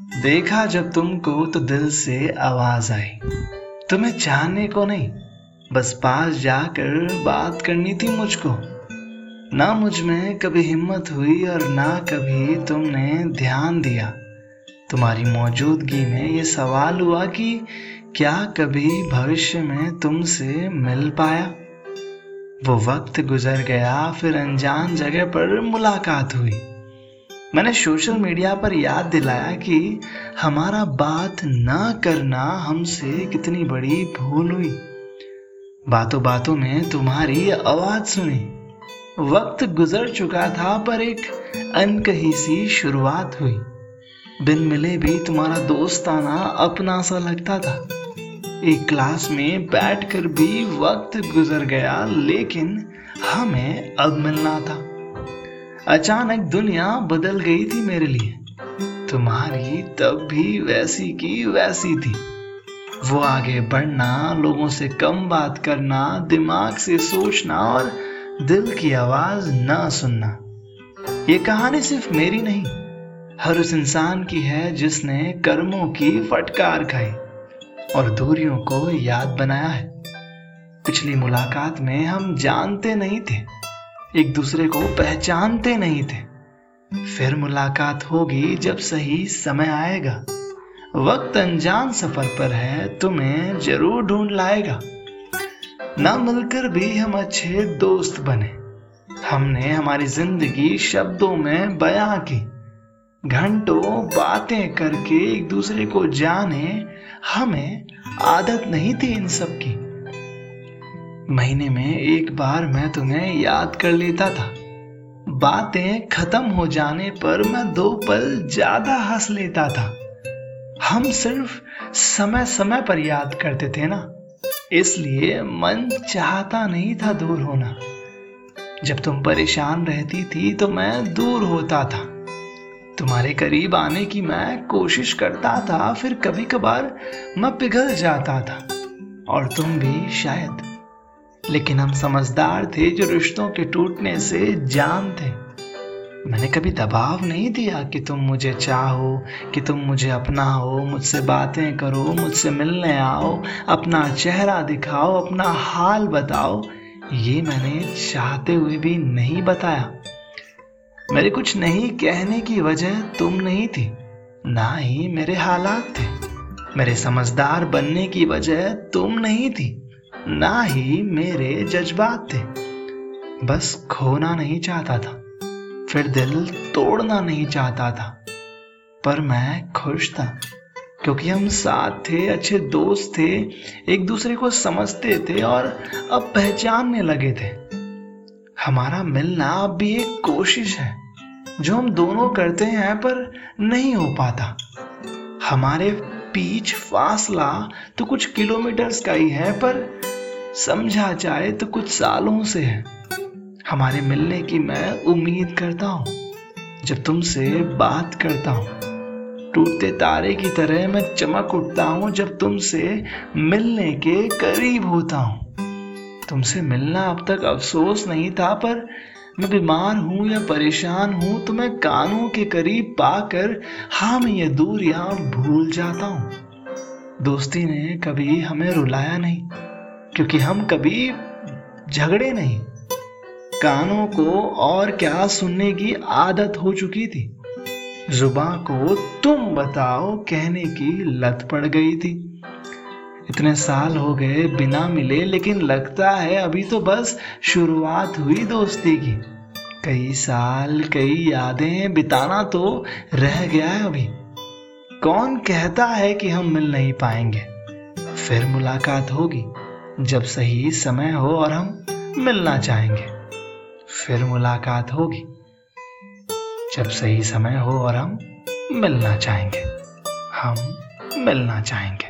देखा जब तुमको तो दिल से आवाज़ आई। तुम्हें चाहने को नहीं, बस पास जाकर बात करनी थी मुझको। ना मुझमें कभी हिम्मत हुई और ना कभी तुमने ध्यान दिया। तुम्हारी मौजूदगी में ये सवाल हुआ कि क्या कभी भविष्य में तुमसे मिल पाया? वो वक्त गुजर गया, फिर अनजान जगह पर मुलाकात हुई। मैंने सोशल मीडिया पर याद दिलाया कि हमारा बात ना करना हमसे कितनी बड़ी भूल हुई। बातों बातों में तुम्हारी आवाज़ सुनी। वक्त गुजर चुका था, पर एक अनकही सी शुरुआत हुई। बिन मिले भी तुम्हारा दोस्ताना अपना सा लगता था। एक क्लास में बैठकर भी वक्त गुजर गया, लेकिन हमें अब मिलना था। अचानक दुनिया बदल गई थी मेरे लिए। तुम्हारी तब भी वैसी की वैसी थी। वो आगे बढ़ना, लोगों से कम बात करना, दिमाग से सोचना और दिल की आवाज़ ना सुनना। ये कहानी सिर्फ़ मेरी नहीं, हर उस इंसान की है जिसने कर्मों की फटकार खाई और दूरियों को याद बनाया है। पिछली मुलाकात में हम जानते नहीं थे एक दूसरे को पहचानते नहीं थे। फिर मुलाकात होगी जब सही समय आएगा। वक्त अनजान सफ़र पर है, तुम्हें ज़रूर ढूंढ लाएगा। ना मिलकर भी हम अच्छे दोस्त बने। हमने हमारी ज़िंदगी शब्दों में बयां की। घंटों बातें करके एक दूसरे को जाने, हमें आदत नहीं थी इन सब की। महीने में एक बार मैं तुम्हें याद कर लेता था। बातें खत्म हो जाने पर मैं दो पल ज़्यादा हंस लेता था। हम सिर्फ़ समय समय पर याद करते थे ना। इसलिए मन चाहता नहीं था दूर होना। जब तुम परेशान रहती थी तो मैं दूर होता था। तुम्हारे करीब आने की मैं कोशिश करता था, फिर कभी कभार मैं पिघल जाता था। और तुम भी शायद लेकिन हम समझदार थे जो रिश्तों के टूटने से जान थे। मैंने कभी दबाव नहीं दिया कि तुम मुझे चाहो, कि तुम मुझे अपना हो मुझसे बातें करो, मुझसे मिलने आओ, अपना चेहरा दिखाओ, अपना हाल बताओ। ये मैंने चाहते हुए भी नहीं बताया। मेरे कुछ नहीं कहने की वजह तुम नहीं थी, ना ही मेरे हालात थे। मेरे समझदार बनने की वजह तुम नहीं थी। ना ही मेरे जज्बात थे। बस खोना नहीं चाहता था, फिर दिल तोड़ना नहीं चाहता था। पर मैं खुश था, क्योंकि हम साथ थे, अच्छे दोस्त थे, एक दूसरे को समझते थे और अब पहचानने लगे थे। हमारा मिलना अब भी एक कोशिश है, जो हम दोनों करते हैं पर नहीं हो पाता। हमारे बीच फासला तो कुछ किलोमीटर्स का ही है, पर समझा जाए तो कुछ सालों से है हमारे मिलने की मैं उम्मीद करता हूँ। जब तुमसे बात करता हूँ, टूटते तारे की तरह मैं चमक उठता हूँ। जब तुमसे मिलने के करीब होता हूँ, तुमसे मिलना अब तक अफसोस नहीं था, पर मैं बीमार हूँ या परेशान हूँ तो मैं कानों के करीब पाकर हाँ मैं ये दूरियाँ भूल जाता हूँ। दोस्ती ने कभी हमें रुलाया नहीं। क्योंकि हम कभी झगड़े नहीं। कानों को और क्या सुनने की आदत हो चुकी थी? जुबा को तुम बताओ कहने की लत पड़ गई थी। इतने साल हो गए बिना मिले, लेकिन लगता है अभी तो बस शुरुआत हुई दोस्ती की। कई साल, कई यादें, बिताना तो रह गया है अभी। कौन कहता है कि हम मिल नहीं पाएँगे? फिर मुलाकात होगी। जब सही समय हो और हम मिलना चाहेंगे, फिर मुलाकात होगी। जब सही समय हो और हम मिलना चाहेंगे, हम मिलना चाहेंगे।